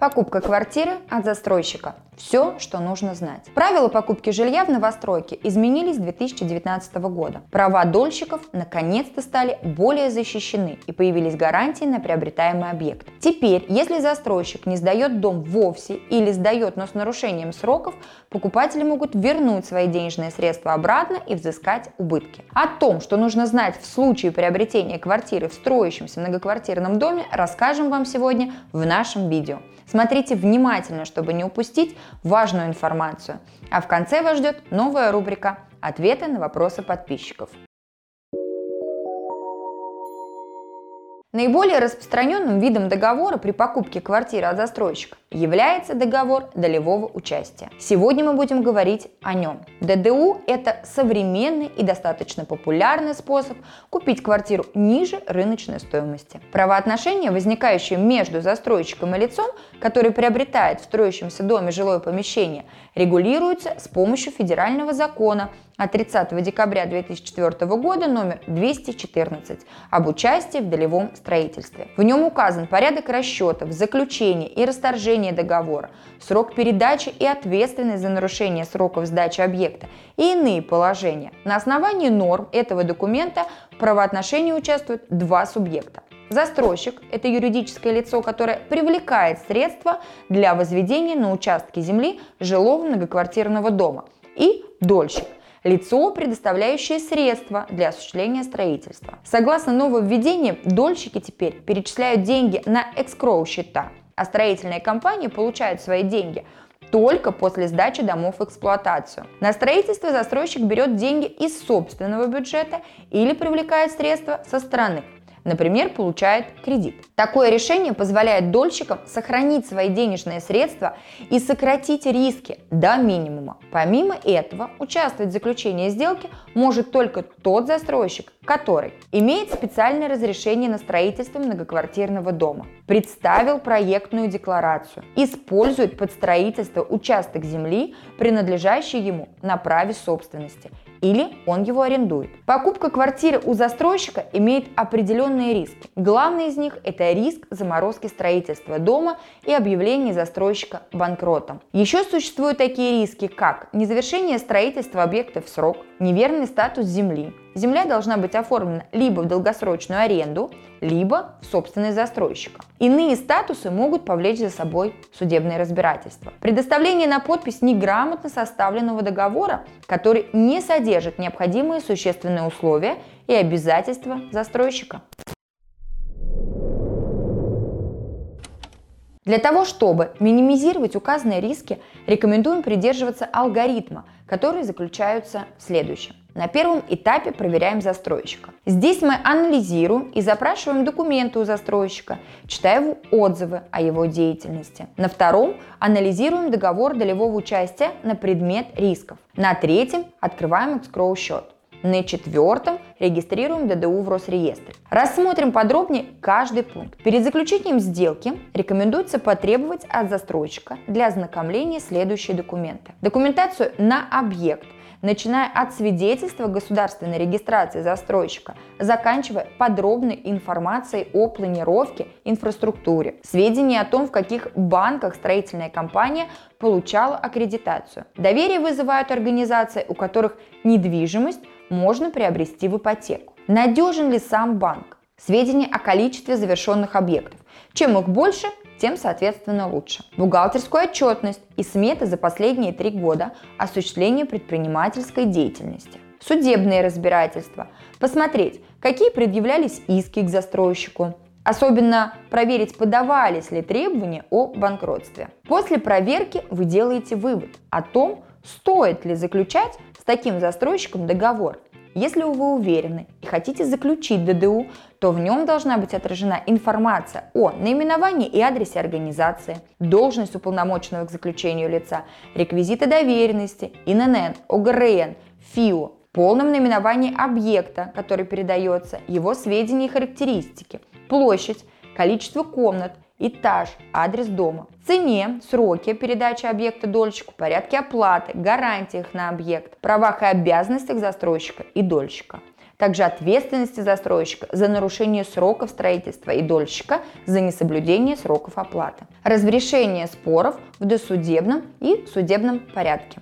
Покупка квартиры от застройщика. Все, что нужно знать. Правила покупки жилья в новостройке изменились с 2019 года. Права дольщиков наконец-то стали более защищены и появились гарантии на приобретаемый объект. Теперь, если застройщик не сдает дом вовсе или сдает, но с нарушением сроков, покупатели могут вернуть свои денежные средства обратно и взыскать убытки. О том, что нужно знать в случае приобретения квартиры в строящемся многоквартирном доме, расскажем вам сегодня в нашем видео. Смотрите внимательно, чтобы не упустить важную информацию. А в конце вас ждет новая рубрика «Ответы на вопросы подписчиков». Наиболее распространенным видом договора при покупке квартиры от застройщика является договор долевого участия. Сегодня мы будем говорить о нем. ДДУ – это современный и достаточно популярный способ купить квартиру ниже рыночной стоимости. Правоотношения, возникающие между застройщиком и лицом, который приобретает в строящемся доме жилое помещение, регулируются с помощью федерального закона от 30 декабря 2004 года номер 214 об участии в долевом строительстве. В нем указан порядок расчетов, заключения и расторжения договора, срок передачи и ответственность за нарушение сроков сдачи объекта и иные положения. На основании норм этого документа в правоотношении участвуют два субъекта. Застройщик – это юридическое лицо, которое привлекает средства для возведения на участке земли жилого многоквартирного дома. И дольщик лицо, предоставляющее средства для осуществления строительства. Согласно нововведениям, дольщики теперь перечисляют деньги на экскроу счета, а строительные компании получают свои деньги только после сдачи домов в эксплуатацию. На строительство застройщик берет деньги из собственного бюджета или привлекает средства со стороны например, получает кредит. Такое решение позволяет дольщикам сохранить свои денежные средства и сократить риски до минимума. Помимо этого, участвовать в заключении сделки может только тот застройщик, который имеет специальное разрешение на строительство многоквартирного дома, представил проектную декларацию, использует под строительство участок земли, принадлежащий ему на праве собственности или он его арендует. Покупка квартиры у застройщика имеет определенные риски. Главный из них – это риск заморозки строительства дома и объявления застройщика банкротом. Еще существуют такие риски, как незавершение строительства объекта в срок, неверный статус земли, земля должна быть оформлена либо в долгосрочную аренду, либо в собственность застройщика. Иные статусы могут повлечь за собой судебное разбирательство. Предоставление на подпись неграмотно составленного договора, который не содержит необходимые существенные условия и обязательства застройщика. Для того, чтобы минимизировать указанные риски, рекомендуем придерживаться алгоритма, которые заключаются в следующем. На первом этапе проверяем застройщика. Здесь мы анализируем и запрашиваем документы у застройщика, читая его отзывы о его деятельности. На втором анализируем договор долевого участия на предмет рисков. На третьем открываем escrow счет. На четвертом регистрируем ДДУ в Росреестре. Рассмотрим подробнее каждый пункт. Перед заключением сделки рекомендуется потребовать от застройщика для ознакомления следующие документы. Документацию на объект, начиная от свидетельства государственной регистрации застройщика, заканчивая подробной информацией о планировке, инфраструктуре, сведения о том, в каких банках строительная компания получала аккредитацию. Доверие вызывают организации, у которых недвижимость можно приобрести в ипотеку. Надежен ли сам банк? Сведения о количестве завершенных объектов. Чем их больше, тем, соответственно, лучше. Бухгалтерскую отчетность и сметы за последние три года осуществления предпринимательской деятельности. Судебные разбирательства. Посмотреть, какие предъявлялись иски к застройщику. Особенно проверить, подавались ли требования о банкротстве. После проверки вы делаете вывод о том, стоит ли заключать с таким застройщиком договор если вы уверены и хотите заключить ДДУ, то в нем должна быть отражена информация о наименовании и адресе организации, должность уполномоченного к заключению лица, реквизиты доверенности, ИНН, ОГРН, ФИО, полном наименовании объекта, который передается, его сведения и характеристики, площадь, количество комнат, этаж, адрес дома, цене, сроке передачи объекта дольщику, порядке оплаты, гарантиях на объект, правах и обязанностях застройщика и дольщика. Также ответственности застройщика за нарушение сроков строительства и дольщика за несоблюдение сроков оплаты. Разрешение споров в досудебном и судебном порядке.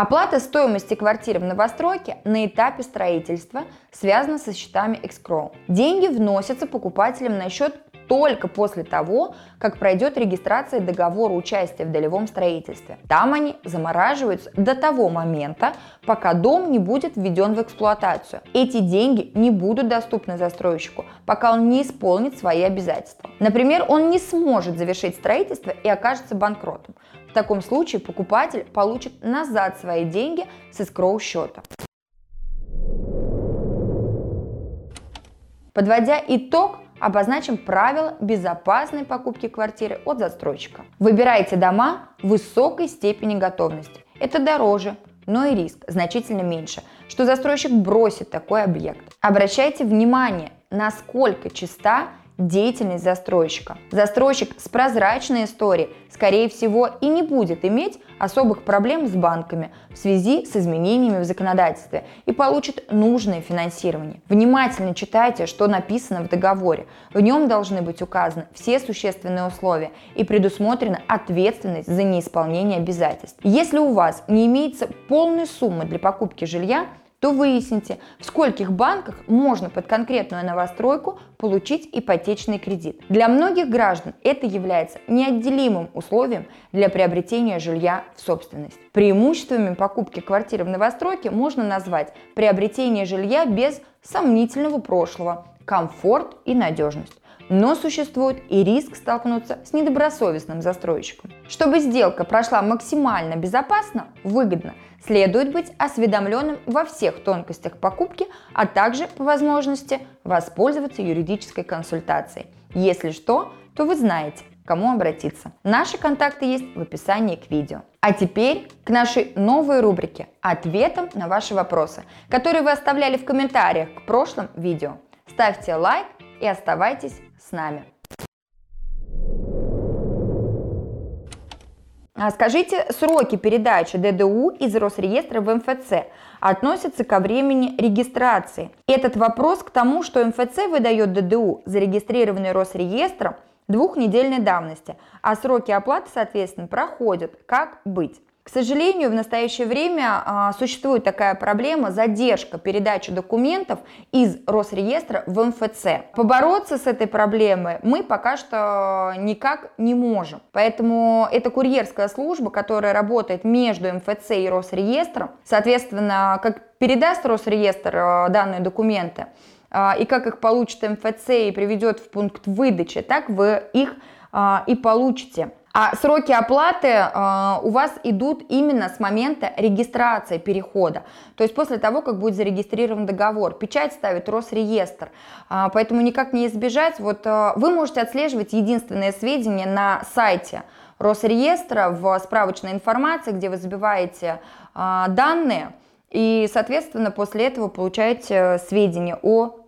Оплата стоимости квартиры в новостройке на этапе строительства связана со счетами escrow. Деньги вносятся покупателям на счет только после того, как пройдет регистрация договора участия в долевом строительстве. Там они замораживаются до того момента, пока дом не будет введен в эксплуатацию. Эти деньги не будут доступны застройщику, пока он не исполнит свои обязательства. Например, он не сможет завершить строительство и окажется банкротом. В таком случае покупатель получит назад свои деньги с искроу счета. Подводя итог, обозначим правила безопасной покупки квартиры от застройщика. Выбирайте дома высокой степени готовности. Это дороже, но и риск значительно меньше, что застройщик бросит такой объект. Обращайте внимание, насколько чиста деятельность застройщика. Застройщик с прозрачной историей, скорее всего, и не будет иметь особых проблем с банками в связи с изменениями в законодательстве и получит нужное финансирование. Внимательно читайте, что написано в договоре. В нем должны быть указаны все существенные условия и предусмотрена ответственность за неисполнение обязательств. Если у вас не имеется полной суммы для покупки жилья, то выясните, в скольких банках можно под конкретную новостройку получить ипотечный кредит. Для многих граждан это является неотделимым условием для приобретения жилья в собственность. Преимуществами покупки квартиры в новостройке можно назвать приобретение жилья без сомнительного прошлого, комфорт и надежность но существует и риск столкнуться с недобросовестным застройщиком. Чтобы сделка прошла максимально безопасно, выгодно, следует быть осведомленным во всех тонкостях покупки, а также по возможности воспользоваться юридической консультацией. Если что, то вы знаете, кому обратиться. Наши контакты есть в описании к видео. А теперь к нашей новой рубрике «Ответом на ваши вопросы», которые вы оставляли в комментариях к прошлым видео. Ставьте лайк и оставайтесь с нами. Скажите, сроки передачи ДДУ из Росреестра в МФЦ относятся ко времени регистрации. Этот вопрос к тому, что МФЦ выдает ДДУ, зарегистрированный Росреестром, двухнедельной давности, а сроки оплаты, соответственно, проходят. Как быть? К сожалению, в настоящее время а, существует такая проблема задержка передачи документов из Росреестра в МФЦ. Побороться с этой проблемой мы пока что никак не можем. Поэтому это курьерская служба, которая работает между МФЦ и Росреестром. Соответственно, как передаст Росреестр а, данные документы, а, и как их получит МФЦ и приведет в пункт выдачи, так вы их и получите. А сроки оплаты э, у вас идут именно с момента регистрации перехода, то есть после того, как будет зарегистрирован договор. Печать ставит Росреестр, э, поэтому никак не избежать. Вот э, вы можете отслеживать единственные сведения на сайте Росреестра в справочной информации, где вы забиваете э, данные, и, соответственно, после этого получаете сведения о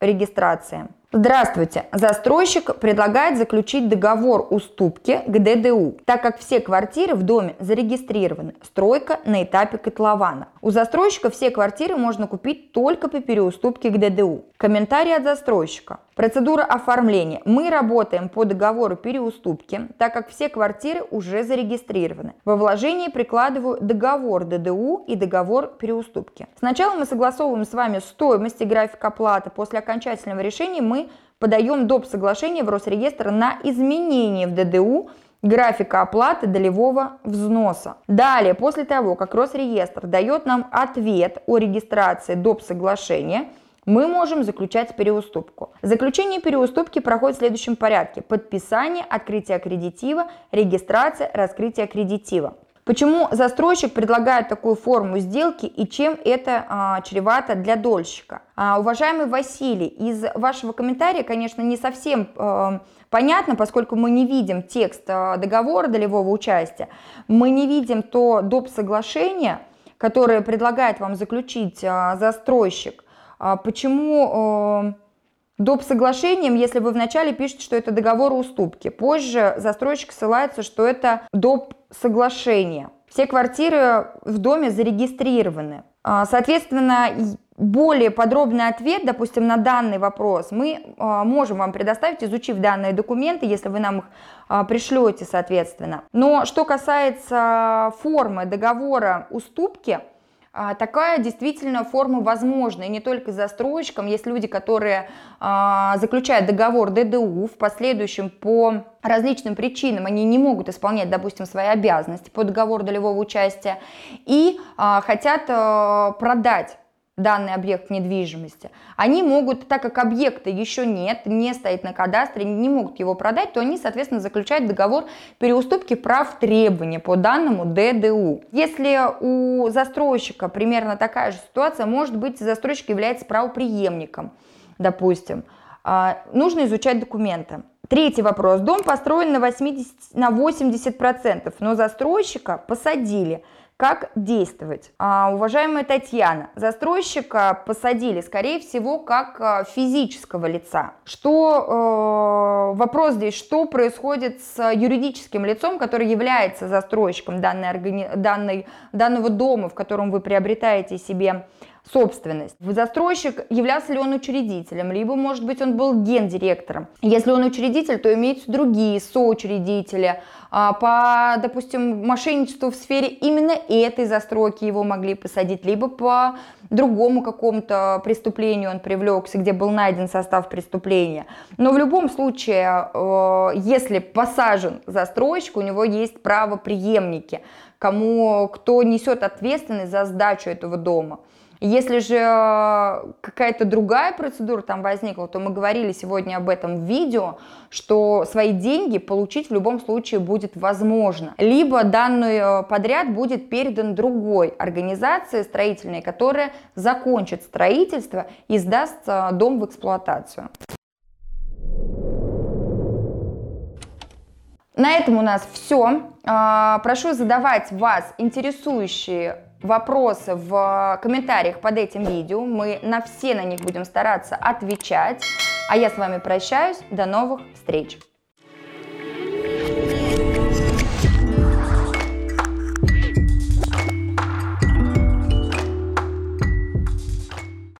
регистрации. Здравствуйте! Застройщик предлагает заключить договор уступки к ДДУ, так как все квартиры в доме зарегистрированы. Стройка на этапе котлована. У застройщика все квартиры можно купить только по переуступке к ДДУ. Комментарий от застройщика. Процедура оформления. Мы работаем по договору переуступки, так как все квартиры уже зарегистрированы. Во вложении прикладываю договор ДДУ и договор переуступки. Сначала мы согласовываем с вами стоимость и график оплаты. После окончательного решения мы подаем доп. соглашение в Росреестр на изменение в ДДУ графика оплаты долевого взноса. Далее, после того, как Росреестр дает нам ответ о регистрации доп. соглашения, мы можем заключать переуступку. Заключение переуступки проходит в следующем порядке. Подписание, открытие аккредитива, регистрация, раскрытие аккредитива. Почему застройщик предлагает такую форму сделки и чем это а, чревато для дольщика? А, уважаемый Василий, из вашего комментария, конечно, не совсем а, понятно, поскольку мы не видим текст а, договора долевого участия, мы не видим то доп. соглашение, которое предлагает вам заключить а, застройщик. А, почему... А, доп. соглашением, если вы вначале пишете, что это договор уступки. Позже застройщик ссылается, что это доп. соглашение. все квартиры в доме зарегистрированы. А, соответственно, более подробный ответ, допустим, на данный вопрос мы а, можем вам предоставить, изучив данные документы, если вы нам их пришлете, соответственно. Но что касается формы договора уступки, такая действительно форма возможна, и не только застройщикам. Есть люди, которые а, заключают договор ДДУ, в последующем по различным причинам они не могут исполнять, допустим, свои обязанности по договору долевого участия и а, хотят продать данный объект недвижимости, они могут, так как объекта еще нет, не стоит на кадастре, не могут его продать, то они, соответственно, заключают договор переуступки прав требования по данному ДДУ. Если у застройщика примерно такая же ситуация, может быть, застройщик является правоприемником, допустим, а, нужно изучать документы. Третий вопрос. Дом построен на 80%, на 80% но застройщика посадили – как действовать? А, уважаемая Татьяна, застройщика посадили, скорее всего, как а, физического лица. Что э, вопрос здесь, что происходит с юридическим лицом, который является застройщиком данной, органи... данной, данного дома, в котором вы приобретаете себе собственность. Застройщик, являлся ли он учредителем, либо, может быть, он был гендиректором. Если он учредитель, то имеются другие соучредители. А, по, допустим, мошенничеству в сфере именно этой застройки его могли посадить, либо по другому какому-то преступлению он привлекся, где был найден состав преступления. Но в любом случае, э, если посажен застройщик, у него есть право преемники, кому, кто несет ответственность за сдачу этого дома. Если же э, какая-то другая процедура там возникла, то мы говорили сегодня об этом в видео, что свои деньги получить в любом случае будет возможно. Либо данный э, подряд будет передан другой организации строительной, которая закончит строительство и сдаст э, дом в эксплуатацию. На этом у нас все. Прошу задавать вас интересующие вопросы в комментариях под этим видео. Мы на все на них будем стараться отвечать. А я с вами прощаюсь. До новых встреч!